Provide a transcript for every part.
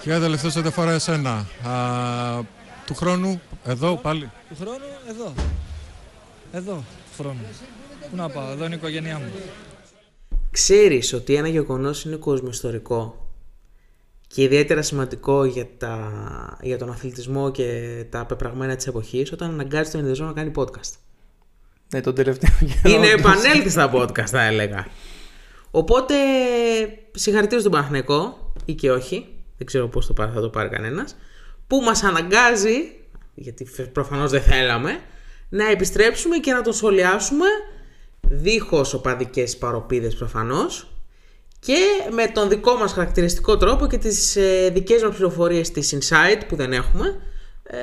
Και τελευταίο ό,τι αφορά εσένα. Α, του χρόνου, εδώ πάλι. Του χρόνου, εδώ. Εδώ, του χρόνου. Πού να πάω, εδώ είναι η οικογένειά μου. Ξέρεις ότι ένα γεγονός είναι κοσμοϊστορικό και ιδιαίτερα σημαντικό για, τα, για τον αθλητισμό και τα πεπραγμένα της εποχής όταν αναγκάζεις τον Ινδεζό να κάνει podcast. Ναι, τον τελευταίο καιρό. Είναι επανέλθει στα podcast θα έλεγα. Οπότε συγχαρητήρια στον Παναθηναϊκό ή και όχι, δεν ξέρω πώς το πάρει, θα το πάρει κανένας, που μας αναγκάζει, γιατί προφανώς δεν θέλαμε, να επιστρέψουμε και να τον σχολιάσουμε δίχως οπαδικές παροπίδες προφανώς και με τον δικό μας χαρακτηριστικό τρόπο και τις ε, δικές μας πληροφορίες της Insight που δεν έχουμε ε,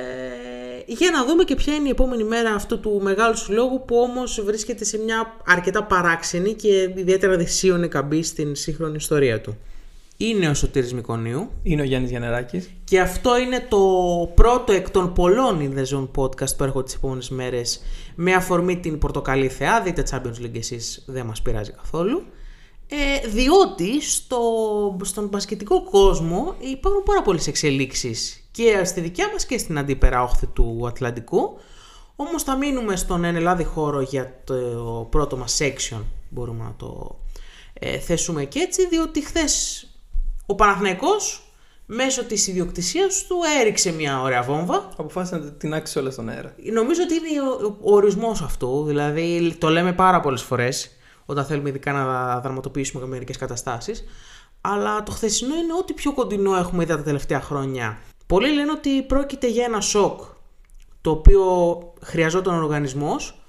για να δούμε και ποια είναι η επόμενη μέρα αυτού του μεγάλου συλλόγου που όμως βρίσκεται σε μια αρκετά παράξενη και ιδιαίτερα δυσίωνη καμπή στην σύγχρονη ιστορία του. Είναι ο Σωτήρης Μικονίου Είναι ο Γιάννης Γιαννεράκης. και αυτό είναι το πρώτο εκ των πολλών In The Zone podcast που έρχονται τις επόμενες μέρες με αφορμή την Πορτοκαλί Θεά. Δείτε Champions League εσείς, δεν μας πειράζει καθόλου. Ε, διότι στο, στον μπασκετικό κόσμο υπάρχουν πάρα πολλές εξελίξεις και στη δικιά μας και στην αντίπερα όχθη του Ατλαντικού. Όμως θα μείνουμε στον ενελάδη χώρο για το πρώτο μας section, μπορούμε να το ε, θέσουμε και έτσι, διότι χθες ο Παναθηναϊκός μέσω της ιδιοκτησίας του έριξε μια ωραία βόμβα Αποφάσισα να την άξει όλα στον αέρα. Νομίζω ότι είναι ο, ο ορισμός αυτού, δηλαδή το λέμε πάρα πολλές φορές όταν θέλουμε ειδικά να δραματοποιήσουμε μερικές καταστάσεις αλλά το χθεσινό είναι ό,τι πιο κοντινό έχουμε δει τα τελευταία χρόνια. Πολλοί λένε ότι πρόκειται για ένα σοκ το οποίο χρειαζόταν ο οργανισμός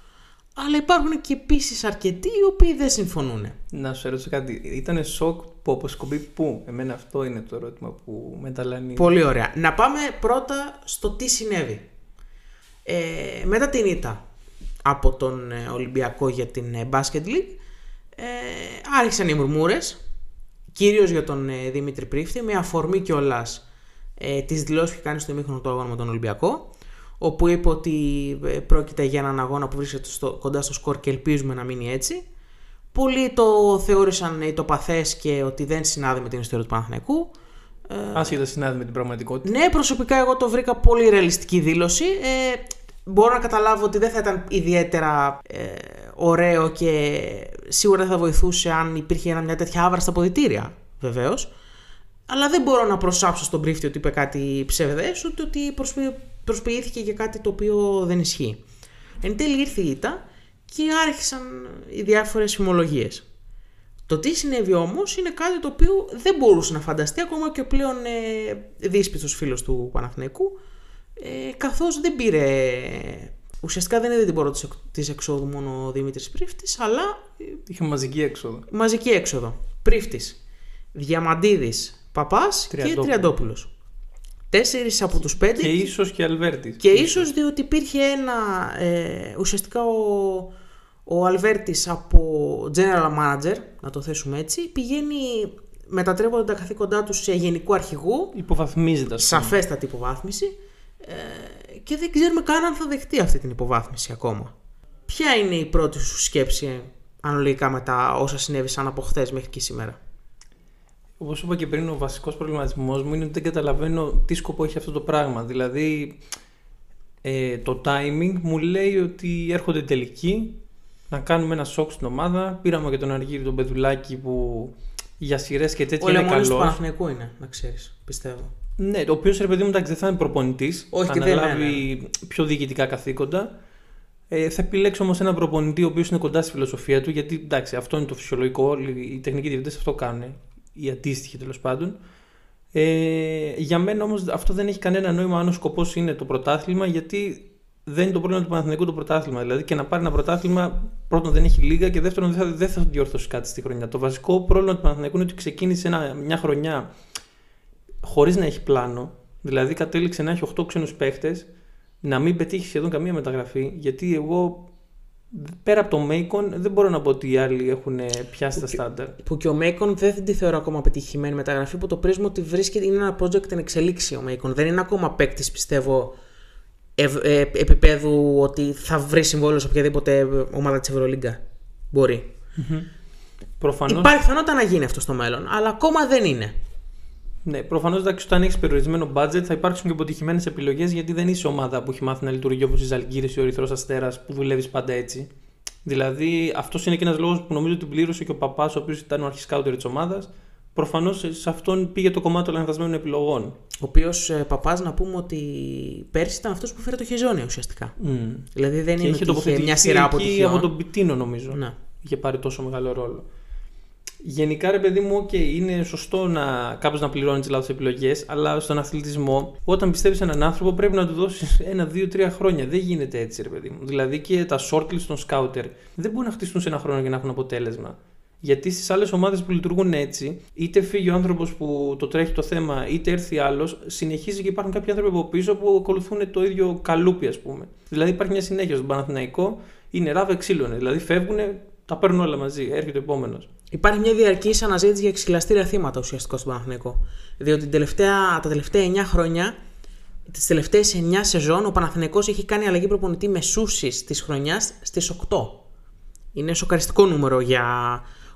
αλλά υπάρχουν και επίσης αρκετοί οι οποίοι δεν συμφωνούν. Να σου ρωτήσω κάτι. Ήταν σοκ που αποσκοπεί πού. Εμένα αυτό είναι το ερώτημα που μεταλανεί. Πολύ ωραία. Να πάμε πρώτα στο τι συνέβη. Ε, μετά την ήττα από τον ε, Ολυμπιακό για την ε, Basket League ε, άρχισαν οι μουρμούρες κυρίως για τον ε, Δημήτρη Πρίφτη με αφορμή κιόλας ε, τις δηλώσεις που κάνει στο ημίχρονο του αγώνα με τον Ολυμπιακό όπου είπε ότι ε, πρόκειται για έναν αγώνα που βρίσκεται στο, κοντά στο σκορ και ελπίζουμε να μείνει έτσι. Πολλοί το θεώρησαν ητοπαθές και ότι δεν συνάδει με την ιστορία του Παναθηναϊκού. Ε, Άσχετα συνάδει με την πραγματικότητα. ναι, προσωπικά εγώ το βρήκα πολύ ρεαλιστική δήλωση. Ε, μπορώ να καταλάβω ότι δεν θα ήταν ιδιαίτερα ε, ωραίο και σίγουρα δεν θα βοηθούσε αν υπήρχε ένα- μια τέτοια άβρα στα αποδητήρια, βεβαίως. Αλλά δεν μπορώ να προσάψω στον πρίφτη ότι είπε κάτι ψευδές, ούτε ότι προσποι- προσποιήθηκε για κάτι το οποίο δεν ισχύει. Εν τέλει ήρθε η ήττα και άρχισαν οι διάφορες φημολογίες. Το τι συνέβη όμως είναι κάτι το οποίο δεν μπορούσε να φανταστεί ακόμα και ο πλέον ε, δύσπιστος φίλος του Παναθηναϊκού ε, καθώς δεν πήρε... Ουσιαστικά δεν είδε την πόρτα της, εκ- της εξόδου μόνο ο Δημήτρης Πρίφτης, αλλά ε, Είχε μαζική έξοδο. μαζική έξοδο. Πρίφτης, Διαμαντίδης, Παπάς και Τριαντόπουλος. Τριαντόπουλος. Τέσσερις από τους πέντε Και ίσω και Αλβέρτης. και ίσως διότι υπήρχε ένα, ε, ουσιαστικά ο, ο Αλβέρτης από general manager, να το θέσουμε έτσι, πηγαίνει, μετατρέπονται τα καθήκοντά του σε γενικού αρχηγού, Υποβαθμίζεται. ας πούμε. σαφέστατη υποβάθμιση ε, και δεν ξέρουμε καν αν θα δεχτεί αυτή την υποβάθμιση ακόμα. Ποια είναι η πρώτη σου σκέψη αναλογικά με τα όσα συνέβησαν από χθες μέχρι και σήμερα; Όπως είπα και πριν, ο βασικός προβληματισμός μου είναι ότι δεν καταλαβαίνω τι σκοπό έχει αυτό το πράγμα. Δηλαδή, ε, το timing μου λέει ότι έρχονται τελικοί να κάνουμε ένα σοκ στην ομάδα. Πήραμε και τον Αργύρι τον Πεδουλάκη που για σειρές και τέτοια Ο είναι λεμόνι του καλός. Παναθηναϊκού είναι, να ξέρεις, πιστεύω. Ναι, το οποίος ρε παιδί μου εντάξει, δεν θα είναι προπονητής. Όχι, θα και δεν αναλάβει πιο διοικητικά καθήκοντα. Ε, θα επιλέξω όμως έναν προπονητή ο οποίος είναι κοντά στη φιλοσοφία του, γιατί εντάξει, αυτό είναι το φυσιολογικό. Όλοι οι τεχνικοί διευθυντές αυτό κάνουν. Οι αντίστοιχοι τέλος πάντων. Ε, για μένα όμως αυτό δεν έχει κανένα νόημα αν ο σκοπός είναι το πρωτάθλημα, γιατί δεν είναι το πρόβλημα του Παναθηναϊκού το πρωτάθλημα. Δηλαδή και να πάρει ένα πρωτάθλημα, πρώτον δεν έχει λίγα και δεύτερον δεν θα, δεν θα διορθώσει κάτι στη χρονιά. Το βασικό πρόβλημα του Παναθηναϊκού είναι ότι ξεκίνησε ένα, μια χρονιά χωρίς να έχει πλάνο. Δηλαδή κατέληξε να έχει 8 ξένους παίχτες, να μην πετύχει σχεδόν καμία μεταγραφή. Γιατί εγώ πέρα από το Μέικον δεν μπορώ να πω ότι οι άλλοι έχουν πιάσει τα στάνταρ. Που και ο Μέικον δεν τη θεωρώ ακόμα πετυχημένη μεταγραφή που το πρίσμα ότι βρίσκεται είναι ένα project εν εξελίξη ο Μέικον. Δεν είναι ακόμα παίκτης, πιστεύω, ευ, ε, επίπεδου ότι θα βρει συμβόλαιο σε οποιαδήποτε ομάδα της Ευρωλίγκα. Μπορεί. Προφανώς. Υπάρχει πιθανότητα να γίνει αυτό στο μέλλον, αλλά ακόμα δεν είναι. Ναι, προφανώς όταν έχεις περιορισμένο budget θα υπάρξουν και αποτυχημένες επιλογές γιατί δεν είσαι ομάδα που έχει μάθει να λειτουργεί όπως η Ζαλγκύρη ή ο Ερυθρός Αστέρας που δουλεύεις πάντα έτσι. Δηλαδή, αυτός είναι και ένας λόγος που νομίζω ότι πλήρωσε και ο παπάς, ο οποίος ήταν ο αρχισκάουτερ της ομάδας. Προφανώς σε αυτόν πήγε το κομμάτι των λανθασμένων επιλογών. Ο οποίος ε, παπάς, να πούμε ότι πέρσι ήταν αυτός που φέρε το χεζόνι ουσιαστικά. Mm. Δηλαδή δεν Και είναι είχε ότι είχε μια τοποθετηθεί σειρά από εκεί από τον Πιτίνο, νομίζω. Ναι. Είχε πάρει τόσο μεγάλο ρόλο. Γενικά, ρε παιδί μου, okay, είναι σωστό να κάποιο να πληρώνεις τι λάθος επιλογές, αλλά στον αθλητισμό, όταν πιστεύεις σε έναν άνθρωπο, πρέπει να του δώσεις ένα, δύο, τρία χρόνια. Δεν γίνεται έτσι, ρε παιδί μου. Δηλαδή και τα shortlist των scouter δεν μπορούν να χτιστούν σε ένα χρόνο για να έχουν αποτέλεσμα. Γιατί στις άλλες ομάδες που λειτουργούν έτσι, είτε φύγει ο άνθρωπος που το τρέχει το θέμα, είτε έρθει άλλος, συνεχίζει και υπάρχουν κάποιοι άνθρωποι από πίσω που ακολουθούν το ίδιο καλούπι, ας πούμε. Δηλαδή υπάρχει μια συνέχεια στον Παναθηναϊκό, είναι ράβε ξύλωνε. Δηλαδή φεύγουν, τα παίρνουν όλα μαζί, έρχεται ο επόμενος. Υπάρχει μια διαρκής αναζήτηση για εξυλαστήρια θύματα ουσιαστικά στον Παναθηναϊκό. Διότι την τελευταία, τα τελευταία 9 χρόνια, τις τελευταίες 9 σεζόν, ο Παναθηναϊκός έχει κάνει αλλαγή προπονητή μεσούση της χρονιάς στις 8. Είναι σοκαριστικό νούμερο για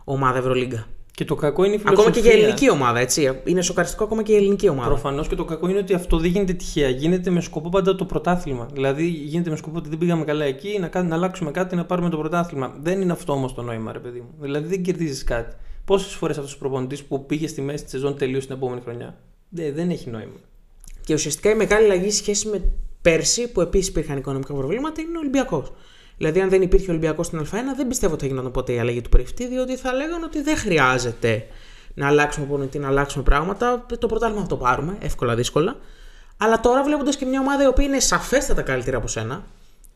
ομάδα Ευρωλίγκα. Και το κακό είναι η φιλοσοφία. Ακόμα και για ελληνική ομάδα, έτσι. Είναι σοκαριστικό ακόμα και για ελληνική ομάδα. Προφανώς και το κακό είναι ότι αυτό δεν γίνεται τυχαία. Γίνεται με σκοπό πάντα το πρωτάθλημα. Δηλαδή γίνεται με σκοπό ότι δεν πήγαμε καλά εκεί, να, να αλλάξουμε κάτι, να πάρουμε το πρωτάθλημα. Δεν είναι αυτό όμως το νόημα, ρε παιδί μου. Δηλαδή δεν κερδίζεις κάτι. Πόσες φορές αυτός ο προπονητής που πήγε στη μέση της σεζόν τελείωσε την επόμενη χρονιά; Δεν, δεν έχει νόημα. Και ουσιαστικά η μεγάλη αλλαγή σχέση με πέρσι, που επίσης υπήρχαν οικονομικά προβλήματα, είναι ο Ολυμπιακός. Δηλαδή, αν δεν υπήρχε Ολυμπιακός στην Α1, δεν πιστεύω ότι θα γινόταν ποτέ η αλλαγή του πρίφτη, διότι θα λέγανε ότι δεν χρειάζεται να αλλάξουμε πονητή, να αλλάξουμε πράγματα. Το πρωτάθλημα θα το πάρουμε, εύκολα, δύσκολα. Αλλά τώρα βλέποντας και μια ομάδα η οποία είναι σαφέστατα καλύτερη από σένα,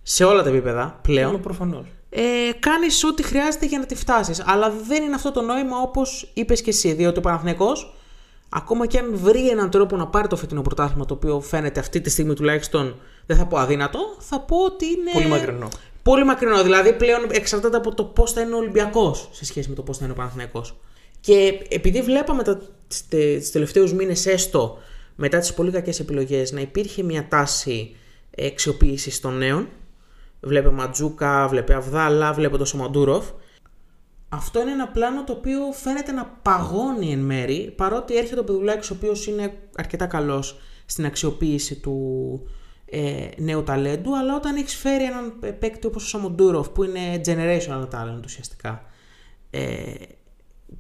σε όλα τα επίπεδα πλέον, προφανώς. ε, κάνεις ό,τι χρειάζεται για να τη φτάσεις. Αλλά δεν είναι αυτό το νόημα όπως είπες και εσύ, διότι ο Παναθηναϊκός ακόμα και αν βρει έναν τρόπο να πάρει το φετινό πρωτάθλημα, το οποίο φαίνεται αυτή τη στιγμή τουλάχιστον, δεν θα πω αδύνατο, θα πω ότι είναι. Πολύ μακρινό. Πολύ μακρινό. Δηλαδή πλέον εξαρτάται από το πώς θα είναι ο Ολυμπιακός σε σχέση με το πώς θα είναι ο Παναθηναϊκός. Και επειδή βλέπαμε του τελευταίους μήνες, έστω μετά τις πολύ κακές επιλογές, να υπήρχε μια τάση αξιοποίηση των νέων. Βλέπε Ματζούκα, βλέπε Αβδάλα, βλέπε τον Σομαντούροφ. Αυτό είναι ένα πλάνο το οποίο φαίνεται να παγώνει εν μέρη, παρότι έρχεται ο Πεδουλάκης ο οποίος είναι αρκετά καλός στην αξιοποίηση του ε, νέου ταλέντου, αλλά όταν έχεις φέρει έναν παίκτη όπως ο Σαμοντούροφ, που είναι generational talent ουσιαστικά, ε,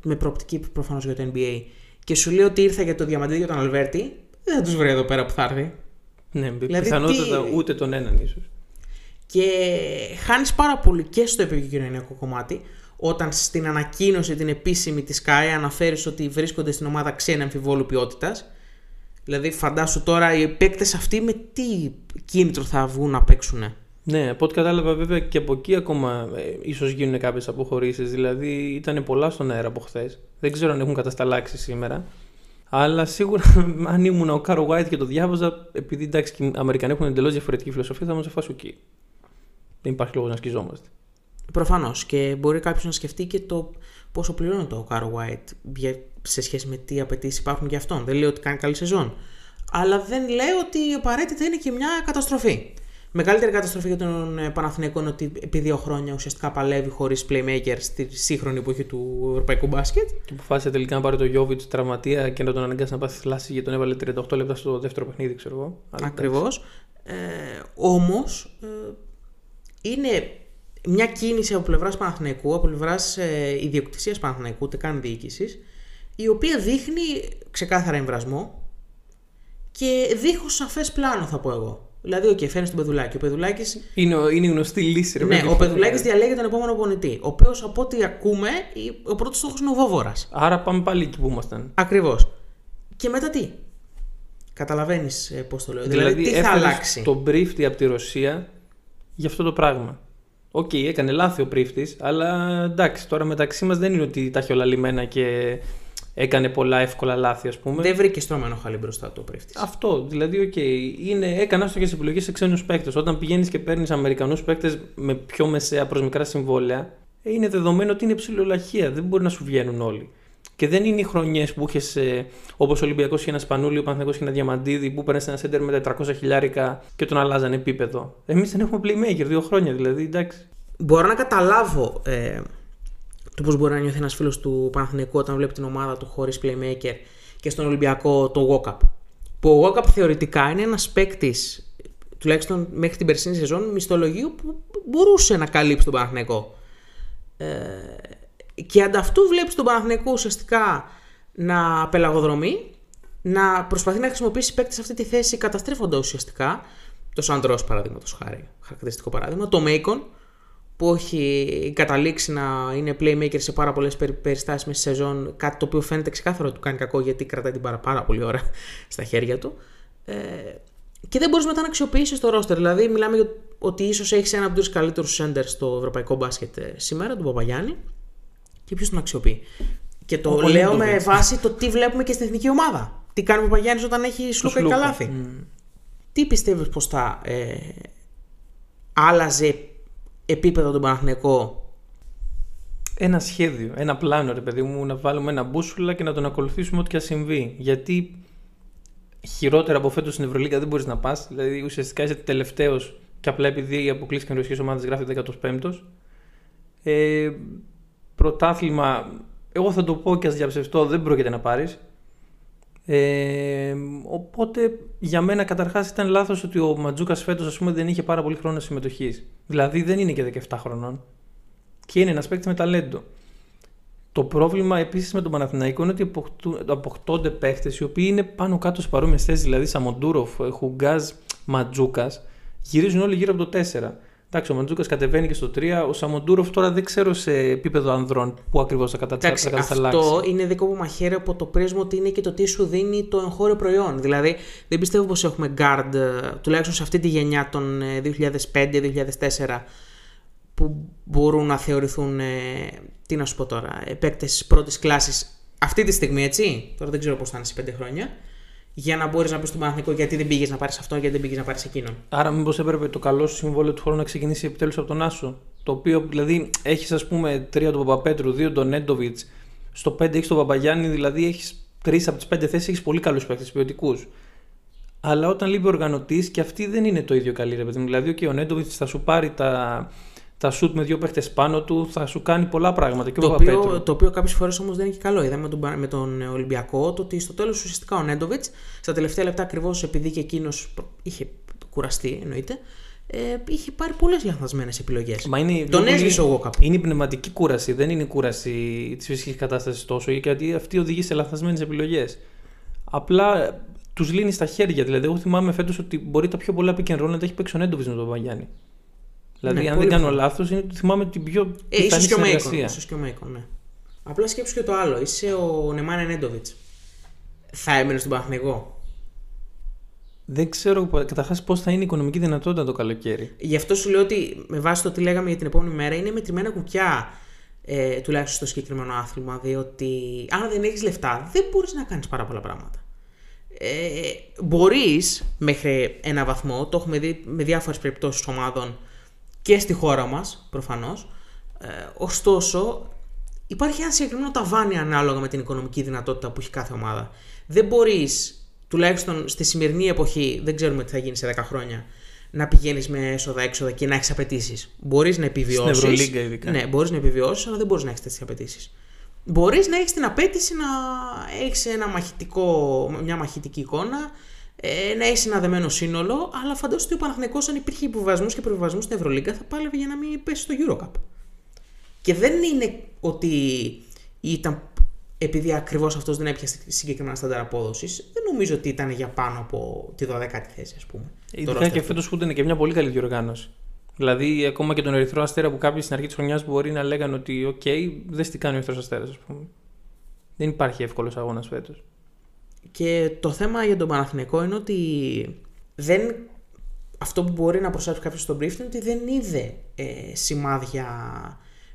με προοπτική προφανώς για το NBA, και σου λέει ότι ήρθα για το διαμαντίδι για τον Αλβέρτη, δεν θα τους βρει εδώ πέρα που θα έρθει. Ναι, Δηλαδή, πιθανότατα τι- ούτε τον έναν ίσως. Και χάνεις πάρα πολύ και στο επικοινωνιακό κομμάτι, όταν στην ανακοίνωση την επίσημη της Sky αναφέρεις ότι βρίσκονται στην ομάδα ξένη αμφιβόλου ποιότητας. Δηλαδή, φαντάσου τώρα οι παίκτες αυτοί με τι κίνητρο θα βγουν να παίξουν. Ναι, από ό,τι κατάλαβα βέβαια και από εκεί ακόμα ε, ίσως γίνουν κάποιες αποχωρήσεις. Δηλαδή ήταν πολλά στον αέρα από χθες. Δεν ξέρω αν έχουν κατασταλάξει σήμερα. Αλλά σίγουρα αν ήμουν ο Κάρο White και το διάβαζα, επειδή εντάξει και οι Αμερικανοί έχουν εντελώς διαφορετική φιλοσοφία, θα μα φάσω εκεί. Δεν υπάρχει λόγος να σκιζόμαστε. Προφανώς. Και μπορεί κάποιος να σκεφτεί και το πόσο πληρώνει το Κάρο White για- σε σχέση με τι απαιτήσεις υπάρχουν για αυτόν. Δεν λέω ότι κάνει καλή σεζόν. Αλλά δεν λέω ότι απαραίτητα είναι και μια καταστροφή. Μεγαλύτερη καταστροφή για τον ε, Παναθηναϊκό είναι ότι επί δύο χρόνια ουσιαστικά παλεύει χωρίς playmaker στη σύγχρονη εποχή του ευρωπαϊκού μπάσκετ. Και αποφάσισε τελικά να πάρει τον Γιόβιτς τραυματία και να τον αναγκάσει να πάθει θλάση γιατί τον έβαλε 38 λεπτά στο δεύτερο παιχνίδι, ξέρω εγώ. Αλλά Ακριβώς. Ε, Όμως ε, είναι μια κίνηση από πλευράς Παναθηναϊκού, από πλευράς ε, ιδιοκτησίας Παναθηναϊκού, ούτε καν διοίκησης, η οποία δείχνει ξεκάθαρα εν βρασμώ και δίχως σαφές πλάνο, θα πω εγώ. Δηλαδή, οκ, φέρνεις τον Πεδουλάκη. Ο Πεδουλάκης. Είναι, είναι η γνωστή λύση, ρε Ναι, παιδί. ο Πεδουλάκης διαλέγει τον επόμενο προπονητή. Ο οποίος, από ό,τι ακούμε, η- ο πρώτος στόχος είναι ο Βόβορας. Άρα πάμε πάλι εκεί που ήμασταν. Ακριβώς. Και μετά τι; Καταλαβαίνεις πώς το λέω. Δηλαδή, τι θα έφερες αλλάξει; τον Πρίφτη από τη Ρωσία για αυτό το πράγμα. Οκ, έκανε λάθη ο Πρίφτης, αλλά εντάξει, τώρα μεταξύ μας δεν είναι ότι τα έχει όλα λυμένα και έκανε πολλά εύκολα λάθη, ας πούμε. Δεν βρήκε στρωμένο χαλί μπροστά το Πρίφτη. Αυτό, δηλαδή, οκ, είναι, έκανε άστοχες επιλογές σε ξένους παίκτες. Όταν πηγαίνεις και παίρνεις Αμερικανούς παίκτες με πιο μεσαία προς μικρά συμβόλαια, ε, είναι δεδομένο ότι είναι ψηλολαχία. Δεν μπορεί να σου βγαίνουν όλοι. Και δεν είναι οι χρονιές που είχες, όπως ο Ολυμπιακός είχε ένα Σπανούλη, ο Παναθηναϊκός είχε ένα Διαμαντίδη, που παίρνει ένα σέντερ με 400 χιλιάρικα και τον αλλάζανε επίπεδο. Εμείς δεν έχουμε playmaker δύο χρόνια, δηλαδή, εντάξει. Μπορώ να καταλάβω ε, το πώς μπορεί να νιώθει ένας φίλος του Παναθηναϊκού όταν βλέπει την ομάδα του χωρίς playmaker και στον Ολυμπιακό το Walkup. Που ο Walkup θεωρητικά είναι ένας παίκτης, τουλάχιστον μέχρι την περσίνη σεζόν, μισθολογίου που μπορούσε να καλύψει τον Παναθηναϊκό. Ε, και ανταυτού βλέπεις τον Παναθηναϊκό ουσιαστικά να πελαγοδρομεί, να προσπαθεί να χρησιμοποιήσει παίκτη σε αυτή τη θέση καταστρέφοντας ουσιαστικά. Το Σαντρό, παραδείγματος χάρη, χαρακτηριστικό παράδειγμα. Το Μέικον, που έχει καταλήξει να είναι playmaker σε πάρα πολλές περιστάσεις μέσα στη σεζόν. Κάτι το οποίο φαίνεται ξεκάθαρο ότι του κάνει κακό γιατί κρατάει την πάρα, πάρα πολύ ώρα στα χέρια του. Ε, και δεν μπορείς μετά να αξιοποιήσεις το ρόστερ. Δηλαδή, μιλάμε για ότι ίσως έχεις ένα από τους καλύτερους σέντερ στο ευρωπαϊκό μπάσκετ ε, σήμερα, τον Παπαγιάννη, και ποιος τον αξιοποιεί; Και το Ο λέω με Λίντοβιτς. βάση το τι βλέπουμε και στην εθνική ομάδα. Τι κάνει ο Παπαγιάννης όταν έχει σλούκα και Σλούκα. καλάθι. Μμ. Τι πιστεύεις πως θα ε, άλλαζε επίπεδο τον Παναθηναϊκό Ένα σχέδιο, ένα πλάνο, ρε παιδί μου, να βάλουμε ένα μπούσουλα και να τον ακολουθήσουμε ό,τι και ας συμβεί. Γιατί χειρότερα από φέτος στην Ευρωλίγα δεν μπορείς να πας. Δηλαδή, ουσιαστικά είσαι τελευταίος και απλά επειδή αποκλείστηκαν οι ρωσικές ομάδες γράφει 15ο. Ε, πρωτάθλημα, εγώ θα το πω και ας διαψευστώ, δεν πρόκειται να πάρεις. Ε, οπότε για μένα καταρχάς ήταν λάθος ότι ο Ματζούκας φέτος ας πούμε δεν είχε πάρα πολύ χρόνο συμμετοχής. Δηλαδή δεν είναι και 17 χρονών και είναι ένας παίκτης με ταλέντο. Το πρόβλημα επίσης με τον Παναθηναϊκό είναι ότι αποκτού- αποκτώνται παίχτε οι οποίοι είναι πάνω κάτω σε παρόμοιες θέσεις. Δηλαδή Σαμοντούροφ, Χουγκάζ, Ματζούκας, γυρίζουν όλοι γύρω από το 4. Εντάξει, ο Ματζούκα κατεβαίνει και στο 3. Ο Σαμοντούροφ τώρα δεν ξέρω σε επίπεδο ανδρών που ακριβώς θα, κατα... Εντάξει, θα κατασταλάξει. αυτό είναι δικό μου μαχαίρι από το πρίσμα ότι είναι και το τι σου δίνει το εγχώριο προϊόν. Δηλαδή, δεν πιστεύω πως έχουμε guard, ε, τουλάχιστον σε αυτή τη γενιά των ε, 2005-2004, που μπορούν να θεωρηθούν, ε, τι να σου πω τώρα, παίκτες πρώτης κλάσης αυτή τη στιγμή, έτσι. Τώρα δεν ξέρω πώς θα είναι σε 5 χρόνια. Για να μπορείς να πεις στον Παναθηνικό γιατί δεν πήγες να πάρεις αυτό, γιατί δεν πήγες να πάρεις εκείνον. Άρα, μήπως έπρεπε το καλό σου συμβόλαιο του χρόνου να ξεκινήσει επιτέλους από τον Άσο. Το οποίο δηλαδή έχεις, ας πούμε, τρία τον Παπαπέτρου, δύο τον Νέντοβιτς. Στο 5 έχεις τον Παπαγιάννη, δηλαδή έχεις τρεις από τις πέντε θέσεις, έχεις πολύ καλούς παίκτες ποιοτικούς. Αλλά όταν λείπει ο οργανωτής και αυτή δεν είναι το ίδιο καλή, ρε παιδί μου. Δηλαδή, okay, ο Νέντοβιτς θα σου πάρει τα, τα σουτ με δύο παίχτες πάνω του, θα σου κάνει πολλά πράγματα. Και ο Το Παπαπέτρου. οποίο, το οποίο κάποιες φορές όμως δεν είναι και καλό. Είδαμε με τον, Πα- με τον Ολυμπιακό το ότι στο τέλος ουσιαστικά ο Νέντοβιτς, στα τελευταία λεπτά ακριβώς επειδή και εκείνος είχε κουραστεί, εννοείται, ε, είχε πάρει πολλές λανθασμένε επιλογές. Μα είναι Τον πιο πολύ- έσβησε ο Γόκαπ. Είναι η πνευματική κούραση, δεν είναι η κούραση της φυσικής κατάστασης τόσο, γιατί αυτή οδηγεί σε λαθασμένες επιλογές. Απλά τους λύνει στα χέρια. Δηλαδή, εγώ θυμάμαι φέτος ότι μπορεί τα πιο πολλά pick and roll να τα έχει παίξει ο Νέντοβιτς με τον Παπαγιάννη. Δηλαδή, Ναι, αν πολύ δεν κάνω πιθανό. λάθος, είναι ότι θυμάμαι την πιο Ε, πιθανή ίσως και ο Μέικον. συνεργασία. Ίσως και ο Μέικον, ναι. Απλά σκέψου και το άλλο. Είσαι ο Νεμάνε Νέντοβιτς. Θα έμενε στον Παναθηναϊκό; Δεν ξέρω καταρχάς πώς θα είναι η οικονομική δυνατότητα το καλοκαίρι. Γι' αυτό σου λέω ότι με βάση το τι λέγαμε για την επόμενη μέρα είναι μετρημένα κουκιά ε, τουλάχιστον στο συγκεκριμένο άθλημα. Διότι αν δεν έχεις λεφτά, δεν μπορείς να κάνεις πάρα πολλά πράγματα. Ε, μπορείς μέχρι ένα βαθμό, το έχουμε δει με διάφορες περιπτώσεις ομάδων και στη χώρα μας προφανώς. Ε, ωστόσο, υπάρχει ένα συγκεκριμένο ταβάνι ανάλογα με την οικονομική δυνατότητα που έχει κάθε ομάδα. Δεν μπορείς, τουλάχιστον στη σημερινή εποχή, δεν ξέρουμε τι θα γίνει σε 10 χρόνια, να πηγαίνεις με έσοδα-έξοδα και να έχεις απαιτήσεις. Μπορείς να επιβιώσεις. Στην Ευρωλίγκα ειδικά. Ναι, μπορείς να επιβιώσεις, αλλά δεν μπορείς να έχεις τέτοιες απαιτήσεις. Μπορείς να έχεις την απέτηση να έχεις ένα μαχητικό, μια μαχητική εικόνα, ε, να έχει ένα δεμένο σύνολο, αλλά φαντάζομαι ότι ο Παναθηναϊκός αν υπήρχε υποβιβασμού και προβιβασμού στην Ευρωλίγκα θα πάλευε για να μην πέσει στο Eurocup. Και δεν είναι ότι ήταν επειδή ακριβώς αυτός δεν έπιασε συγκεκριμένα στάνταρ απόδοσης. Δεν νομίζω ότι ήταν για πάνω από τη 12η θέση, ας πούμε. το Ειδικά roster και του. φέτος που ήταν και μια πολύ καλή διοργάνωση. Δηλαδή, ακόμα και τον Ερυθρό Αστέρα που κάποιοι στην αρχή της χρονιάς μπορεί να λέγανε ότι, οκ, δεν τι κάνει ο Ερυθρός Αστέρας, ας πούμε. Δεν υπάρχει εύκολος αγώνας φέτος. Και το θέμα για τον Παναθηναϊκό είναι ότι δεν... αυτό που μπορεί να προσάψει κάποιος στον brief είναι ότι δεν είδε ε, σημάδια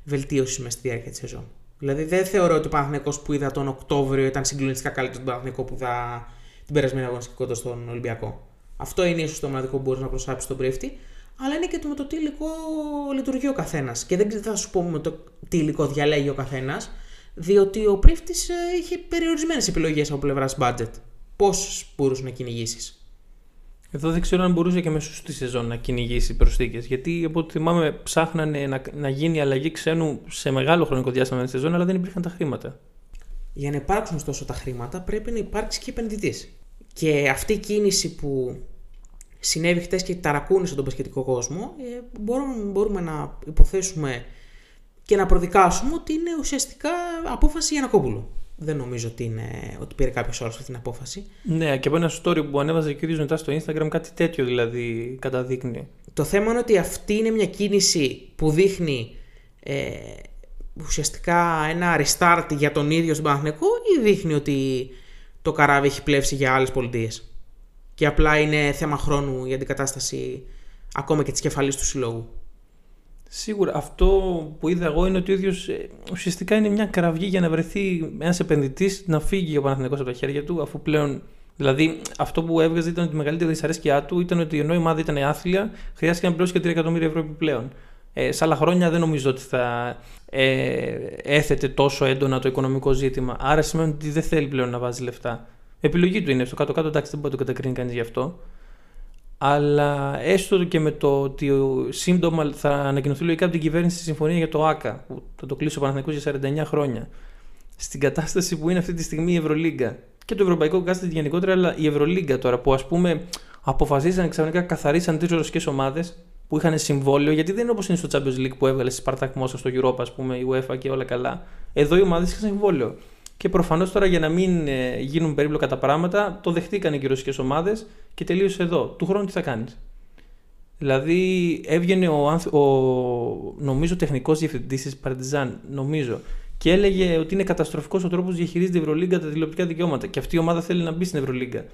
βελτίωσης μέσα στη διάρκεια της σεζόν. Δηλαδή δεν θεωρώ ότι ο Παναθηναϊκός που είδα τον Οκτώβριο ήταν συγκλονιστικά καλύτερος τον Παναθηναϊκό που είδα την περασμένη αγωνιστική κοντά στον Ολυμπιακό. Αυτό είναι ίσως το μοναδικό που μπορεί να προσάψει στον πρίφτη, αλλά είναι και το με το τι υλικό λειτουργεί ο καθένας. Και δεν θα σου πω με το τι υλικό διαλέγει ο καθένας, διότι ο πρίφτη είχε περιορισμένες επιλογές από πλευράς budget. Πόσε μπορούσε να κυνηγήσεις; Εδώ δεν ξέρω αν μπορούσε και μέσω στη σεζόν να κυνηγήσει προσθήκες. Γιατί από ό,τι θυμάμαι ψάχνανε να, να γίνει αλλαγή ξένου σε μεγάλο χρονικό διάστημα της σεζόν, αλλά δεν υπήρχαν τα χρήματα. για να υπάρξουν ωστόσο τα χρήματα πρέπει να υπάρξει και επενδυτής. Και αυτή η κίνηση που συνέβη χτες και ταρακούνησε τον πασχετικό κόσμο, ε, μπορούμε, μπορούμε να υποθέσουμε και να προδικάσουμε ότι είναι ουσιαστικά απόφαση Γιανακόπουλου. Δεν νομίζω ότι, είναι, ότι πήρε κάποιος άλλο αυτή την απόφαση. Ναι, και από ένα story που ανέβαζε και ο ίδιο μετά στο Instagram, κάτι τέτοιο δηλαδή καταδείκνει. Το θέμα είναι ότι αυτή είναι μια κίνηση που δείχνει ε, ουσιαστικά ένα restart για τον ίδιο στον Παναθηναϊκό ή δείχνει ότι το καράβι έχει πλεύσει για άλλες πολιτείες; Και απλά είναι θέμα χρόνου η αντικατάσταση ακόμα και της κεφαλής του συλλόγου. Σίγουρα αυτό που είδα εγώ είναι ότι ο ίδιος ουσιαστικά είναι μια κραυγή για να βρεθεί ένας επενδυτής να φύγει ο Παναθηναϊκός από τα χέρια του, αφού πλέον. Δηλαδή, αυτό που έβγαζε ήταν ότι η μεγαλύτερη δυσαρέσκειά του ήταν ότι ενώ η ομάδα ήταν άθλια, χρειάστηκε να πληρώσει και 3 εκατομμύρια ευρώ επιπλέον. Ε, σε άλλα χρόνια δεν νομίζω ότι θα ε, έθετε τόσο έντονα το οικονομικό ζήτημα. Άρα σημαίνει ότι δεν θέλει πλέον να βάζει λεφτά. Επιλογή του είναι στο κάτω-κάτω, εντάξει, δεν μπορεί να το κατακρίνει κανείς γι' αυτό. Αλλά έστω και με το ότι σύντομα θα ανακοινωθεί λογικά από την κυβέρνηση τη συμφωνία για το ΑΚΑ, που θα το κλείσει ο Παναθηναϊκός για 49 χρόνια, στην κατάσταση που είναι αυτή τη στιγμή η Ευρωλίγκα και το Ευρωπαϊκό Κάστρο γενικότερα, αλλά η Ευρωλίγκα τώρα που ας πούμε αποφασίσαν ξαφνικά καθαρίσαν τρεις ρωσικές ομάδες που είχαν συμβόλαιο, γιατί δεν είναι όπως είναι στο Champions League που έβγαλε στη Σπαρτάκ Μόσχα στο Europa, ας πούμε, η UEFA και όλα καλά. Εδώ οι ομάδες είχαν συμβόλαιο. Και προφανώς τώρα για να μην ε, γίνουν περίπλοκα τα πράγματα, το δεχτήκαν και οι ρωσικέ ομάδες και τελείωσε εδώ. Του χρόνου τι θα κάνεις; Δηλαδή έβγαινε ο, ο νομίζω τεχνικός διευθυντής της Παρτιζάν, νομίζω, και έλεγε ότι είναι καταστροφικός ο τρόπος που διαχειρίζεται η Ευρωλίγκα τα τηλεοπτικά δικαιώματα. Και αυτή η ομάδα θέλει να μπει στην Ευρωλίγκα.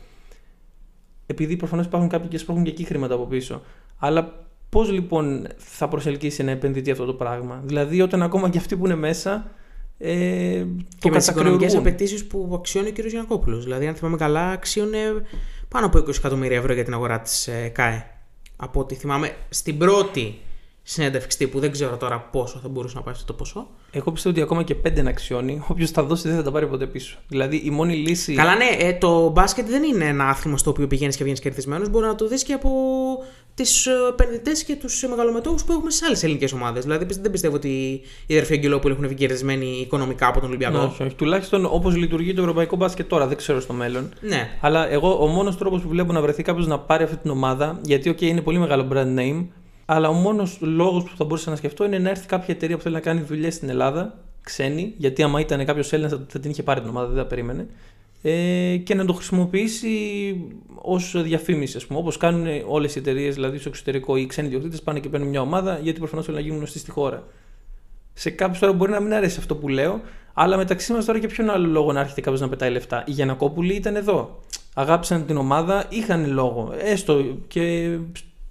Επειδή προφανώς υπάρχουν κάποιοι και σπρώχνουν και εκεί χρήματα από πίσω. Αλλά πώς λοιπόν θα προσελκύσει ένα επενδυτή αυτό το πράγμα; Δηλαδή, όταν ακόμα και αυτοί που είναι μέσα ε, και με τις οικονομικές απαιτήσεις που αξιώνει ο κ. Γιανακόπουλο. Δηλαδή, αν θυμάμαι καλά, αξίωνε πάνω από 20 εκατομμύρια ευρώ για την αγορά της ε, ΚΑΕ. Από ό,τι θυμάμαι, στην πρώτη συνέντευξη τύπου, δεν ξέρω τώρα πόσο θα μπορούσε να πάει αυτό το ποσό. Εγώ πιστεύω ότι ακόμα και πέντε να αξιώνει. Όποιος θα δώσει δεν θα τα πάρει ποτέ πίσω. Δηλαδή η μόνη λύση. Καλά, ναι, ε, το μπάσκετ δεν είναι ένα άθλημα στο οποίο πηγαίνεις και βγαίνεις κερδισμένος. Μπορεί να το δεις και από του επενδυτές και τους μεγαλομετόχου που έχουμε στι άλλες ελληνικές ομάδες. Δηλαδή δεν πιστεύω ότι οι αδερφοί Αγγελόπουλοι έχουν βγει κερδισμένοι οικονομικά από τον Ολυμπιακό. Ναι, όχι, όχι. Τουλάχιστον όπως λειτουργεί το ευρωπαϊκό μπάσκετ τώρα, δεν ξέρω στο μέλλον. Ναι. Αλλά εγώ ο μόνος τρόπος που βλέπω να βρεθεί κάποιος να πάρει αυτή την ομάδα, γιατί okay, είναι πολύ μεγάλο brand name, αλλά ο μόνος λόγος που θα μπορούσα να σκεφτώ είναι να έρθει κάποια εταιρεία που θέλει να κάνει δουλειές στην Ελλάδα, ξένη, γιατί άμα ήταν κάποιος Έλληνας θα την είχε πάρει την ομάδα, δεν θα περίμενε ε, και να το χρησιμοποιήσει ως διαφήμιση, ας πούμε. Όπως κάνουν όλες οι εταιρείες, δηλαδή στο εξωτερικό, οι ξένοι διοκτήτε πάνε και παίρνουν μια ομάδα γιατί προφανώς θέλουν να γίνουν γνωστοί στη χώρα. Σε κάποιους τώρα μπορεί να μην αρέσει αυτό που λέω, αλλά μεταξύ μας τώρα και ποιον άλλο λόγο να έρχεται κάποιος να πετάει λεφτά. Οι Γιανακόπουλοι ήταν εδώ. Αγάπησαν την ομάδα, είχαν λόγο. Έστω και.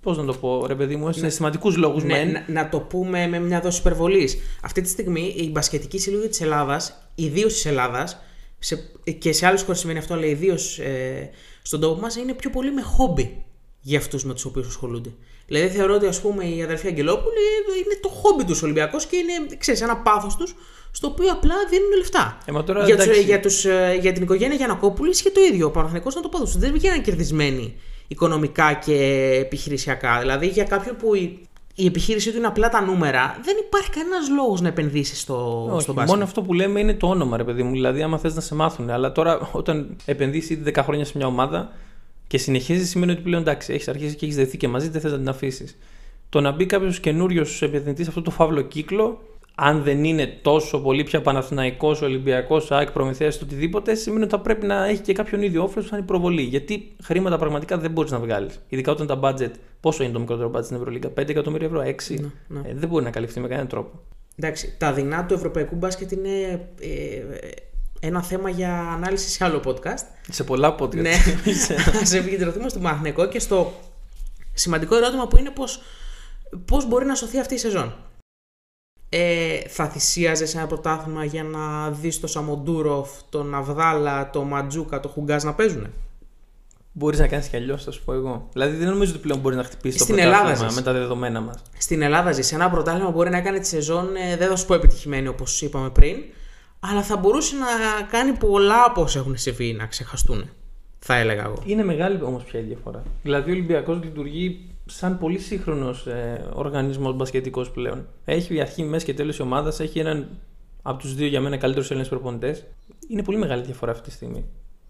Πώς να το πω, ρε παιδί μου, ναι. σημαντικούς λόγους ναι, να, να, το πούμε με μια δόση υπερβολής. Αυτή τη στιγμή η μπασκετική συλλογή της Ελλάδας, ιδίως της Ελλάδας, σε, και σε άλλες χώρες σημαίνει αυτό, αλλά ιδίως ε, στον τόπο μας, είναι πιο πολύ με χόμπι για αυτούς με τους οποίους ασχολούνται. Δηλαδή θεωρώ ότι ας πούμε οι αδερφοί Αγγελόπουλοι είναι το χόμπι του Ολυμπιακός και είναι ξέρεις, ένα πάθος τους στο οποίο απλά δίνουν λεφτά. Ε, τώρα, για, τους, για, τους, ε, για την οικογένεια Γιανακόπουλης ισχύει το ίδιο. Ο Παναθανικό ήταν το πάθο του. Δεν βγαίναν κερδισμένοι οικονομικά και επιχειρησιακά. Δηλαδή για κάποιον που η επιχείρησή του είναι απλά τα νούμερα, δεν υπάρχει κανένας λόγος να επενδύσεις στο, Όχι, στο μπάσκετ. Μόνο αυτό που λέμε είναι το όνομα, ρε παιδί μου. Δηλαδή, άμα θες να σε μάθουν. Αλλά τώρα, όταν επενδύσεις ήδη 10 χρόνια σε μια ομάδα και συνεχίζεις, σημαίνει ότι πλέον εντάξει, έχεις αρχίσει και έχεις δεθεί και μαζί, δεν θες να την αφήσεις. Το να μπει κάποιος καινούριος επενδυτής σε αυτό το φαύλο κύκλο αν δεν είναι τόσο πολύ πια Παναθηναϊκός, Ολυμπιακός, ΑΕΚ, Προμηθέας, το οτιδήποτε, σημαίνει ότι θα πρέπει να έχει και κάποιον ίδιο όφελος που θα είναι προβολή. Γιατί χρήματα πραγματικά δεν μπορείς να βγάλεις. Ειδικά όταν τα budget, πόσο είναι το μικρότερο budget στην Ευρωλίγκα, 5 εκατομμύρια ευρώ, 6. Ναι, ναι. Ε, δεν μπορεί να καλυφθεί με κανέναν τρόπο. Εντάξει, τα δεινά του ευρωπαϊκού μπάσκετ είναι ε, ένα θέμα για ανάλυση σε άλλο podcast. Σε πολλά podcast. Ναι, ας επικεντρωθούμε στο Μαχνεκό και στο σημαντικό ερώτημα που είναι πώς μπορεί να σωθεί αυτή η σεζόν ε, θα θυσίαζες ένα πρωτάθλημα για να δεις το Σαμοντούροφ, τον Αβδάλα, τον Ματζούκα, τον Χουγκάζ να παίζουν. Μπορείς να κάνεις κι αλλιώς, θα σου πω εγώ. Δηλαδή δεν νομίζω ότι πλέον μπορεί να χτυπήσει το πρωτάθλημα με τα δεδομένα μας. Στην Ελλάδα ζεις. Ένα πρωτάθλημα μπορεί να κάνει τη σεζόν, ε, δεν θα σου πω επιτυχημένη όπως είπαμε πριν, αλλά θα μπορούσε να κάνει πολλά από όσα έχουν συμβεί να ξεχαστούν. Θα έλεγα εγώ. Είναι μεγάλη όμως πια η διαφορά. Δηλαδή ο Ολυμπιακός λειτουργεί σαν πολύ σύγχρονος ε, οργανισμός μπασκετικός πλέον. Έχει αρχή, μέση και τέλος η ομάδα, έχει έναν από τους δύο για μένα καλύτερους Έλληνες προπονητές. Είναι πολύ μεγάλη διαφορά αυτή τη στιγμή.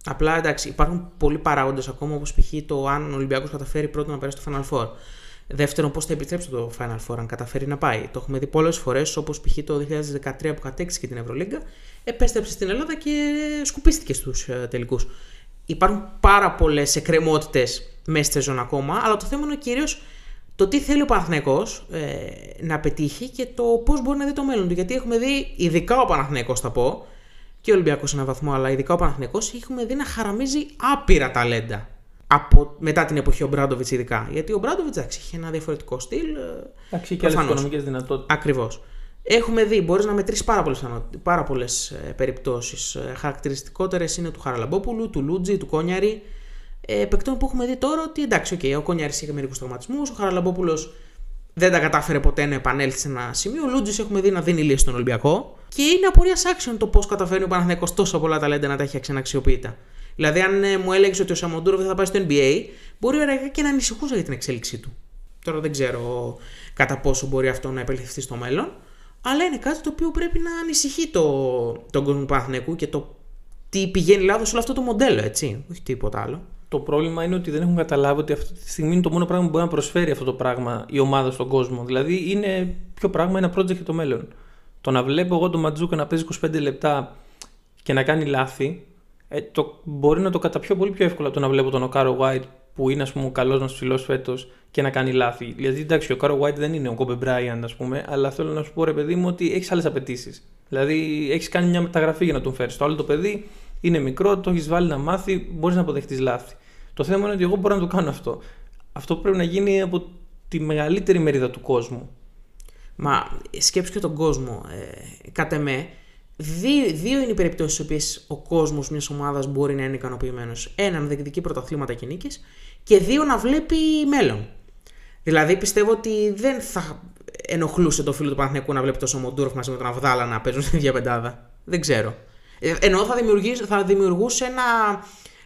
Απλά εντάξει, υπάρχουν πολλοί παράγοντες ακόμα όπως π.χ. το αν ο Ολυμπιακός καταφέρει πρώτον να περάσει το Final Four. Δεύτερον, πώς θα επιτρέψει το Final Four αν καταφέρει να πάει. Το έχουμε δει πολλές φορές, όπως π.χ. το 2013 που κατέξυσε την Ευρωλίγκα, επέστρεψε στην Ελλάδα και σκουπίστηκε στους τελικούς. Υπάρχουν πάρα πολλές εκκρεμότητες μέσα στη σεζόν ακόμα, αλλά το θέμα είναι κυρίως το τι θέλει ο Παναθηναϊκός ε, να πετύχει και το πώς μπορεί να δει το μέλλον του. Γιατί έχουμε δει, ειδικά ο Παναθηναϊκός θα πω, και ο Ολυμπιακός σε έναν βαθμό, αλλά ειδικά ο Παναθηναϊκός, έχουμε δει να χαραμίζει άπειρα ταλέντα. Από, μετά την εποχή ο Μπράντοβιτς, ειδικά. Γιατί ο Μπράντοβιτς είχε ένα διαφορετικό στυλ. ε, Εντάξει, και άλλες οικονομικές δυνατότητες. Ακριβώς. Έχουμε δει, μπορείς να μετρήσεις πάρα πολλές πάρα πολλές, ε, περιπτώσεις. Ε, Χαρακτηριστικότερες είναι του Χαραλαμπόπουλου, του Λούτζι, του Κόνιαρη. Ε, παικτών που έχουμε δει τώρα ότι εντάξει, okay, ο Κόνιαρης είχε μερικούς τραυματισμούς, ο Χαραλαμπόπουλος δεν τα κατάφερε ποτέ να επανέλθει σε ένα σημείο. Ο Λούτζης έχουμε δει να δίνει λύση στον Ολυμπιακό. Και είναι απορία άξιον το πώς καταφέρνει ο Παναθηναϊκός τόσο πολλά ταλέντα να τα έχει αξιοποιητά. Δηλαδή, αν ε, μου έλεγες ότι ο Σαμοντούροβ θα πάει στο NBA, μπορεί ο και να ανησυχούσα για την εξέλιξή του. Τώρα δεν ξέρω κατά πόσο μπορεί αυτό να επελθευτεί στο μέλλον. Αλλά είναι κάτι το οποίο πρέπει να ανησυχεί το, τον κόσμο του Παναθηναϊκού και το τι πηγαίνει λάθος όλο αυτό το μοντέλο, έτσι. Όχι τίποτα άλλο. Το πρόβλημα είναι ότι δεν έχουν καταλάβει ότι αυτή τη στιγμή είναι το μόνο πράγμα που μπορεί να προσφέρει αυτό το πράγμα η ομάδα στον κόσμο. Δηλαδή είναι πιο πράγμα ένα project για το μέλλον. Το να βλέπω εγώ τον Ματζούκα να παίζει 25 λεπτά και να κάνει λάθη, ε, το, μπορεί να το καταπιώ πολύ πιο εύκολα το να βλέπω τον Οκάρο White που είναι ας πούμε, ο καλός μας ψηλός φέτος και να κάνει λάθη. Δηλαδή, εντάξει, Οκάρο White δεν είναι ο Κόμπι Μπράιαντ, ας πούμε, αλλά θέλω να σου πω ρε παιδί μου ότι έχεις άλλες απαιτήσεις. Δηλαδή, έχεις κάνει μια μεταγραφή για να τον φέρεις. Το άλλο το παιδί είναι μικρό, το έχεις βάλει να μάθει, μπορείς να αποδεχτείς λάθη. Το θέμα είναι ότι εγώ μπορώ να το κάνω αυτό. Αυτό πρέπει να γίνει από τη μεγαλύτερη μερίδα του κόσμου. Μα σκέψου και τον κόσμο. Ε, κατά με, δύο, δύο είναι οι περιπτώσεις στις οποίες ο κόσμος μιας ομάδας μπορεί να είναι ικανοποιημένος. Ένα, να διεκδικεί πρωταθλήματα και νίκες, και δύο, να βλέπει μέλλον. Δηλαδή πιστεύω ότι δεν θα ενοχλούσε το φίλο του Παναθηναϊκού να βλέπει τόσο Μοντούροφ μαζί με τον Αβδάλα να παίζουν στην ίδια πεντάδα. Δεν ξέρω. Ε, ενώ θα, θα δημιουργούσε ένα,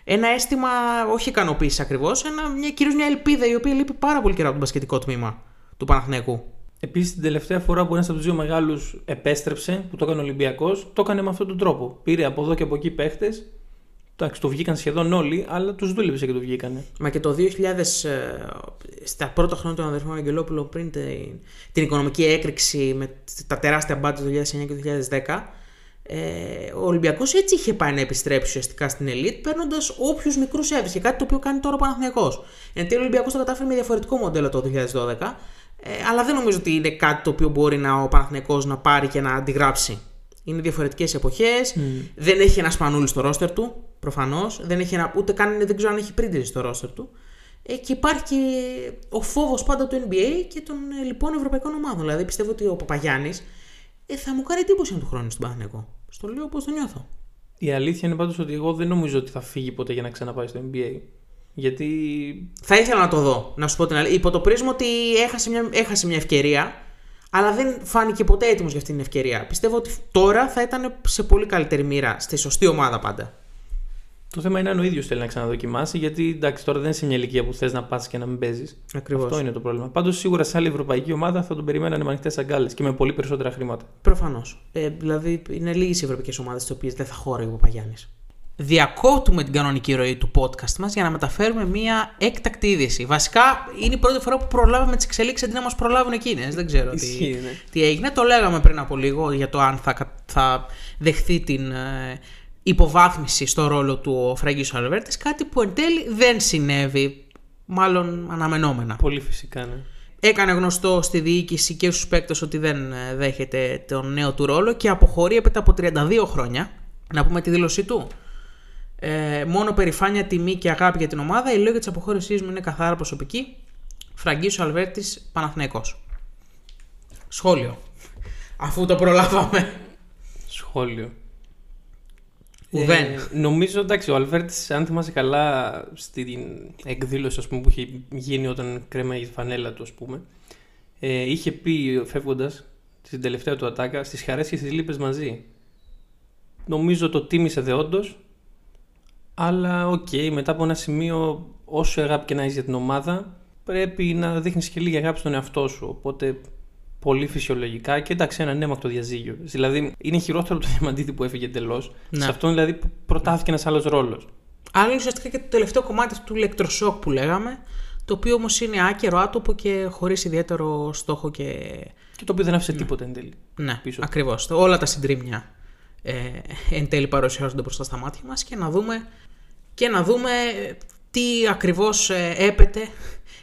ένα αίσθημα όχι ικανοποίησης ακριβώς, κυρίως μια ελπίδα η οποία λείπει πάρα πολύ καιρό από το μπασκετικό τμήμα του Παναθηναϊκού. Επίσης, την τελευταία φορά που ένας από τους δύο μεγάλους επέστρεψε, που το έκανε ο Ολυμπιακός, το έκανε με αυτόν τον τρόπο. Πήρε από εδώ και από εκεί παίχτες. Εντάξει, το βγήκαν σχεδόν όλοι, αλλά τους δούλεψε και το βγήκανε. Μα και το 2000, ε, στα πρώτα χρόνια του αδερφών Αγγελόπουλου, πριν την, την οικονομική έκρηξη με τα τεράστια μπάτια του 2009 και του 2010, ε, ο Ολυμπιακός έτσι είχε πάει να επιστρέψει ουσιαστικά στην Ελίτ, παίρνοντας όποιους μικρούς έβρισκε. Κάτι το οποίο κάνει τώρα ο Παναθηναϊκός. Εν τέλει, ο Ολυμπιακός το κατάφερε με διαφορετικό μοντέλο το 2012, ε, αλλά δεν νομίζω ότι είναι κάτι το οποίο μπορεί να, ο Παναθηναϊκός να πάρει και να αντιγράψει. Είναι διαφορετικές εποχές. Mm. Δεν έχει ένα σπανούλι στο ρόστερ του, προφανώς. Δεν έχει ένα, ούτε καν δεν ξέρω αν έχει πρίντιζε στο ρόστερ του. Ε, και υπάρχει και ο φόβος πάντα του NBA και των ε, λοιπόν ευρωπαϊκών ομάδων. Δηλαδή πιστεύω ότι ο Παπαγιάννης ε, θα μου κάνει εντύπωση αν του χρόνου στον Παναθηναϊκό. Στο λέω πώς το νιώθω. Η αλήθεια είναι πάντως ότι εγώ δεν νομίζω ότι θα φύγει ποτέ για να ξαναπάει στο NBA. Γιατί. Θα ήθελα να το δω, να σου πω την αλήθεια. Υπό το πρίσμα ότι έχασε μια, έχασε μια ευκαιρία, αλλά δεν φάνηκε ποτέ έτοιμος για αυτή την ευκαιρία. Πιστεύω ότι τώρα θα ήταν σε πολύ καλύτερη μοίρα, στη σωστή ομάδα πάντα. Το θέμα είναι αν ο ίδιος θέλει να ξαναδοκιμάσει, γιατί εντάξει, τώρα δεν είναι σε μια ηλικία που θες να πας και να μην παίζεις. Αυτό είναι το πρόβλημα. Πάντως σίγουρα σε άλλη ευρωπαϊκή ομάδα θα τον περιμένανε με ανοιχτέ αγκάλες και με πολύ περισσότερα χρήματα. Προφανώς. Ε, δηλαδή είναι λίγες οι ευρωπαϊκές ομάδες τι οποίες δεν θα χώραγε ο Παπαγιάννης. Διακόπτουμε την κανονική ροή του podcast μας για να μεταφέρουμε μια έκτακτη είδηση. Βασικά είναι η πρώτη φορά που προλάβαμε τις εξελίξεις αντί να μας προλάβουν εκείνες. Δεν ξέρω τι, ναι. τι έγινε. Το λέγαμε πριν από λίγο για το αν θα, θα δεχθεί την ε, υποβάθμιση στο ρόλο του ο Φραγκής Αλβέρτης, κάτι που εν τέλει δεν συνέβη, μάλλον αναμενόμενα. Πολύ φυσικά, ναι. Έκανε γνωστό στη διοίκηση και στους παίκτες ότι δεν ε, δέχεται τον νέο του ρόλο και αποχωρεί έπειτα από 32 χρόνια. Να πούμε τη δήλωσή του. Ε, μόνο περηφάνεια, τιμή και αγάπη για την ομάδα. Η λόγια της αποχώρησής μου είναι καθαρά προσωπική. Φραγκής Αλβέρτης, Παναθηναϊκός. Σχόλιο. Αφού το προλάβαμε. Σχόλιο. Ουδέν. Ε, νομίζω εντάξει, ο Αλβέρτης, αν θυμάσαι καλά, στην εκδήλωση ας πούμε, που είχε γίνει όταν κρέμαγε η φανέλα του, ας πούμε, ε, είχε πει φεύγοντας στην τελευταία του ατάκα στις χαρές και στις λύπες μαζί. Νομίζω το τίμησε δεόντως, αλλά OK, okay, μετά από ένα σημείο, όσο αγάπη και να έχεις για την ομάδα, πρέπει να δείχνεις και λίγη αγάπη στον εαυτό σου. Οπότε πολύ φυσιολογικά και εντάξει, ένα αναίμακτο διαζύγιο. Δηλαδή είναι χειρότερο από το Διαμαντίδη που έφυγε εντελώς. Ναι. Σε αυτόν δηλαδή προτάθηκε ένας άλλος ρόλος. Αλλά είναι ουσιαστικά και το τελευταίο κομμάτι του ηλεκτροσόκ που λέγαμε, το οποίο όμως είναι άκερο, άτομο και χωρίς ιδιαίτερο στόχο και. Και το οποίο δεν άφησε τίποτα εν τέλει. Ναι, Πίσω. ακριβώς. Όλα τα συντρίμμια ε, εν τέλει παρουσιάζονται μπροστά στα μάτια μας και να δούμε, και να δούμε τι ακριβώς ε, έπεται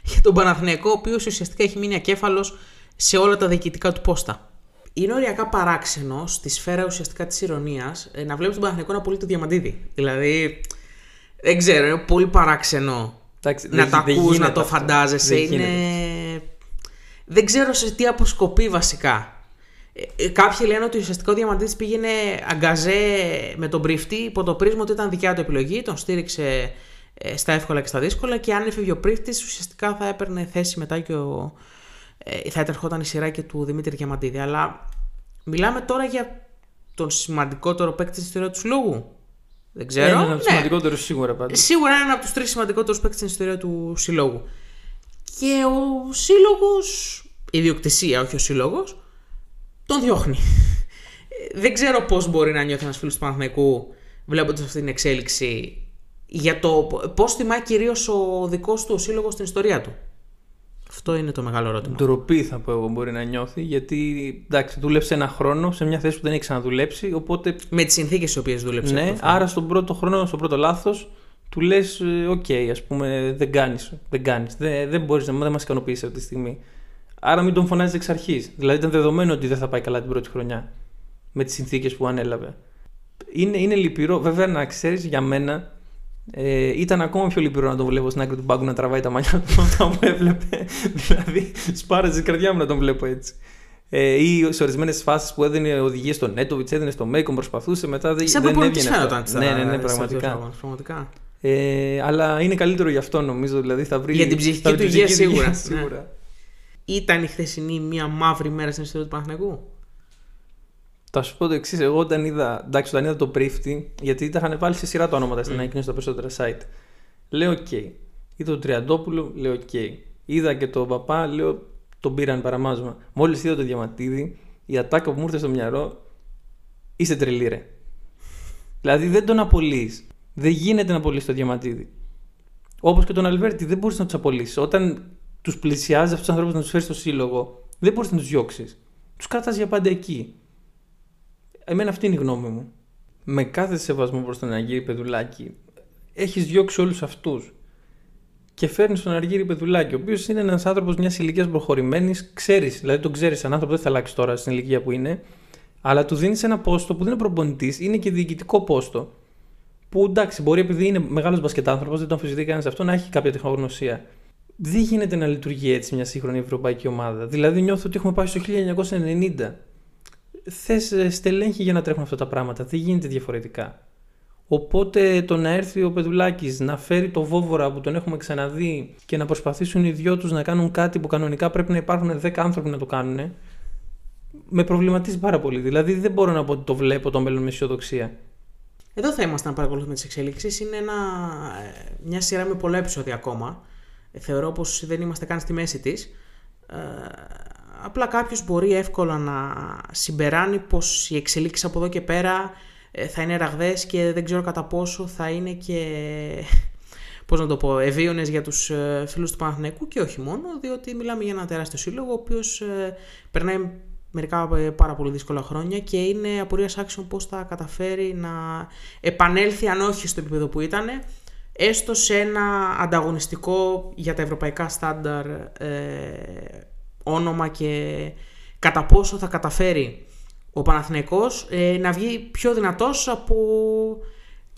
για τον Παναθηναϊκό, ο οποίος ουσιαστικά έχει μείνει ακέφαλος σε όλα τα διοικητικά του πόστα. Είναι οριακά παράξενο στη σφαίρα ουσιαστικά της ηρωνίας να βλέπεις τον Παναθηναϊκό να πουλεί το διαμαντίδι. Δηλαδή, δεν ξέρω, είναι πολύ παράξενο Εντάξει, να δεν- τα δεν ακούς, γίνεται να το αυτό. φαντάζεσαι. Δεν είναι... γίνεται. Δεν ξέρω σε τι αποσκοπεί βασικά. Ε, ε, Κάποιοι λένε ότι ουσιαστικά ο Διαμαντήτης πήγαινε αγκαζέ με τον πρίφτη υπό το πρίσμα ότι ήταν δικιά του επιλογή, τον στήριξε ε, στα εύκολα και στα δύσκολα και αν έφευγε ο πρίφτης ουσιαστικά θα έπαιρνε θέση μετά και ο, ε, θα ετερχόταν η σειρά και του Δημήτρη Διαμαντίδη. Αλλά μιλάμε τώρα για τον σημαντικότερο παίκτη της ιστορία του συλλόγου. Δεν ξέρω. Έναν από τους Ναι. σημαντικότερους σίγουρα πάντως. Σίγουρα είναι ένα από τους τρεις σημαντικότερους παίκτες στην ιστορία του συλλόγου. Και ο σύλλογος, η ιδιοκτησία, όχι ο σύλλογος, τον διώχνει. Ε, Δεν ξέρω πώς μπορεί να νιώθει ένας φίλος του Παναθηναϊκού βλέποντας αυτή την εξέλιξη για το πώς τιμάει κυρίως ο δικός του ο σύλλογος στην ιστορία του. Αυτό είναι το μεγάλο ερώτημα. Ντροπή θα πω εγώ μπορεί να νιώθει γιατί εντάξει, δούλεψε ένα χρόνο σε μια θέση που δεν έχει ξαναδουλέψει. Οπότε Με τις συνθήκες τι οποίες δούλεψε. ναι, προφανώς. άρα στον πρώτο χρόνο, στο πρώτο λάθος, του λες: Οκ, ας πούμε, δεν κάνεις. Δεν, κάνεις, δεν, δεν μπορείς να δεν μας ικανοποιήσει αυτή τη στιγμή. Άρα μην τον φωνάζεις εξ αρχής. Δηλαδή ήταν δεδομένο ότι δεν θα πάει καλά την πρώτη χρονιά με τις συνθήκες που ανέλαβε. Είναι, είναι λυπηρό. Βέβαια, να ξέρεις για μένα, ε, ήταν ακόμα πιο λυπηρό να τον βλέπω στην άκρη του πάγκου να τραβάει τα μαλλιά του από αυτά που έβλεπε. δηλαδή, σπάραζε η καρδιά μου να τον βλέπω έτσι. Ε, ή σε ορισμένες φάσεις που έδινε οδηγίες στον Νέντοβιτς, έδινε στο Μέικον, προσπαθούσε μετά. Δεν, Σαν δεν προπονητής έβγαινε. φαίνονταν αυτό. στα- Ναι, ναι, ναι, στους πραγματικά. τελευταίους αγώνες, πραγματικά. Ε, αλλά είναι καλύτερο γι' αυτό νομίζω. Δηλαδή θα βρει. Για την ψυχική θα βρει του την υγεία ψυχική σίγουρα, ναι. σίγουρα. Ήταν η χθεσινή μια μαύρη μέρα στην ιστορία του Παναθηναϊκού; Θα σου πω το εξής. Εγώ όταν είδα, εντάξει, όταν είδα τον Πρίφτη, γιατί τα είχαν βάλει σε σειρά τα ονόματα στην ανακοίνωση στα περισσότερα site. Λέω οκ. Είδα τον Τριαντόπουλο, λέω οκ. Είδα και τον Παπά, λέω τον πήραν παραμάζωμα. Μόλις είδα το Διαμαντίδη, η ατάκα που μου ήρθε στο μυαλό, είσαι τρελή ρε. Δηλαδή δεν τον απολύεις. Δεν γίνεται να απολύσει το Διαματίδη. Όπως και τον Αλβέρτη, δεν μπορείς να τους απολύσεις. Όταν τους πλησιάζεις αυτούς τους ανθρώπους να τους φέρεις στο σύλλογο, δεν μπορείς να τους διώξεις. Τους κρατάς για πάντα εκεί. Εμένα αυτή είναι η γνώμη μου. Με κάθε σεβασμό προς τον Αργύρι Πεδουλάκη, έχεις διώξει όλους αυτούς. Και φέρνεις τον Αργύρι Πεδουλάκη, ο οποίος είναι ένας άνθρωπος μιας ηλικίας προχωρημένης, ξέρεις, δηλαδή τον ξέρεις σαν άνθρωπο, δεν θα αλλάξει τώρα στην ηλικία που είναι, αλλά του δίνεις ένα πόστο που δεν είναι προπονητής, είναι και διοικητικό πόστο. Που εντάξει, μπορεί επειδή είναι μεγάλος μπασκετάνθρωπος, δεν τον αμφισβητεί κανένα αυτό, να έχει κάποια τεχνογνωσία. Δεν γίνεται να λειτουργεί έτσι μια σύγχρονη ευρωπαϊκή ομάδα. Δηλαδή, νιώθω ότι έχουμε πάει στο 1990 θες στελέχη για να τρέχουν αυτά τα πράγματα. Δεν γίνεται διαφορετικά. Οπότε το να έρθει ο Πεδουλάκης να φέρει το βόβορα που τον έχουμε ξαναδεί και να προσπαθήσουν οι δυο τους να κάνουν κάτι που κανονικά πρέπει να υπάρχουν 10 άνθρωποι να το κάνουν, με προβληματίζει πάρα πολύ. Δηλαδή δεν μπορώ να πω ότι το βλέπω το μέλλον με αισιοδοξία. Εδώ θα είμαστε να παρακολουθούμε τις εξελίξεις. Είναι ένα, ε, μια σειρά με πολλά επεισόδια ακόμα. Ε, Θεωρώ πως δεν είμαστε καν στη μέση της. Ε, απλά κάποιος μπορεί εύκολα να συμπεράνει πως οι εξελίξεις από εδώ και πέρα ε, θα είναι ραγδαίες και δεν ξέρω κατά πόσο θα είναι και πώς να το πω, ευίωνες για τους ε, φίλους του Παναθηναϊκού και όχι μόνο, διότι μιλάμε για ένα τεράστιο σύλλογο, ο οποίος ε, περνάει μερικά ε, πάρα πολύ δύσκολα χρόνια και είναι απορίας άξιων πώς θα καταφέρει να επανέλθει, αν όχι στο επίπεδο που ήταν, έστω σε ένα ανταγωνιστικό για τα ευρωπαϊκά στάνταρ ε, όνομα και κατά πόσο θα καταφέρει ο Παναθηναϊκός ε, να βγει πιο δυνατός από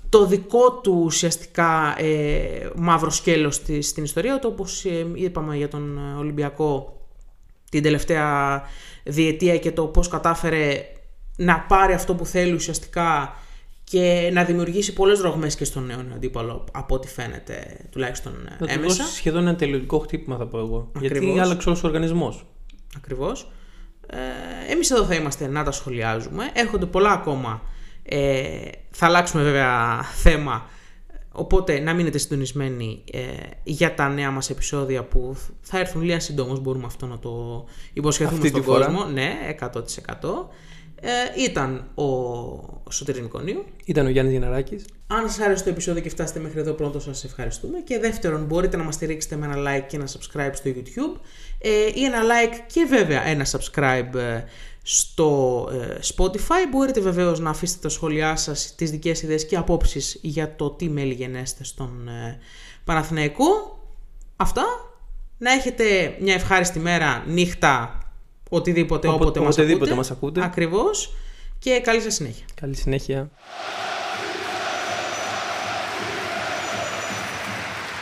το δικό του ουσιαστικά ε, μαύρο σκέλος της, στην ιστορία του όπως ε, είπαμε για τον Ολυμπιακό την τελευταία διετία και το πώς κατάφερε να πάρει αυτό που θέλει ουσιαστικά και να δημιουργήσει πολλές ρογμές και στον νέο αντίπαλο από ό,τι φαίνεται τουλάχιστον Να του έμεσα. δώσει σχεδόν ένα τελειωτικό χτύπημα, θα πω εγώ. Γιατί Ακριβώς. άλλαξε όλος ο οργανισμός. Ακριβώς. Ε, εμείς εδώ θα είμαστε να τα σχολιάζουμε. Έρχονται πολλά ακόμα. Ε, θα αλλάξουμε βέβαια θέμα Οπότε να μείνετε συντονισμένοι ε, για τα νέα μας επεισόδια που θα έρθουν λίγα συντόμως, μπορούμε αυτό να το υποσχεθούμε Αυτή στον τη φορά. κόσμο. Ναι, 100%. Ε, ήταν ο Σωτήρης Νικονίου. Ήταν ο Γιάννης Γεναράκης. Αν σας άρεσε το επεισόδιο και φτάσετε μέχρι εδώ πρώτο σας ευχαριστούμε. Και δεύτερον μπορείτε να μας στηρίξετε με ένα like και ένα subscribe στο YouTube ε, ή ένα like και βέβαια ένα subscribe ε, στο ε, Spotify. Μπορείτε βεβαίως να αφήσετε τα σχόλιά σας, τις δικές ιδέες και απόψεις για το τι μέλη γενέστε στον ε, Παναθηναϊκό. Αυτά. Να έχετε μια ευχάριστη μέρα, νύχτα, οτιδήποτε, Όποτε- όποτε, μας οποτεδήποτε ακούτε. μας ακούτε. Ακριβώς. Και καλή σας συνέχεια. Καλή συνέχεια.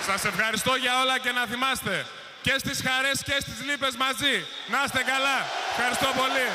Σας ευχαριστώ για όλα και να θυμάστε και στις χαρές και στις λύπες μαζί. Να είστε καλά. Ευχαριστώ πολύ.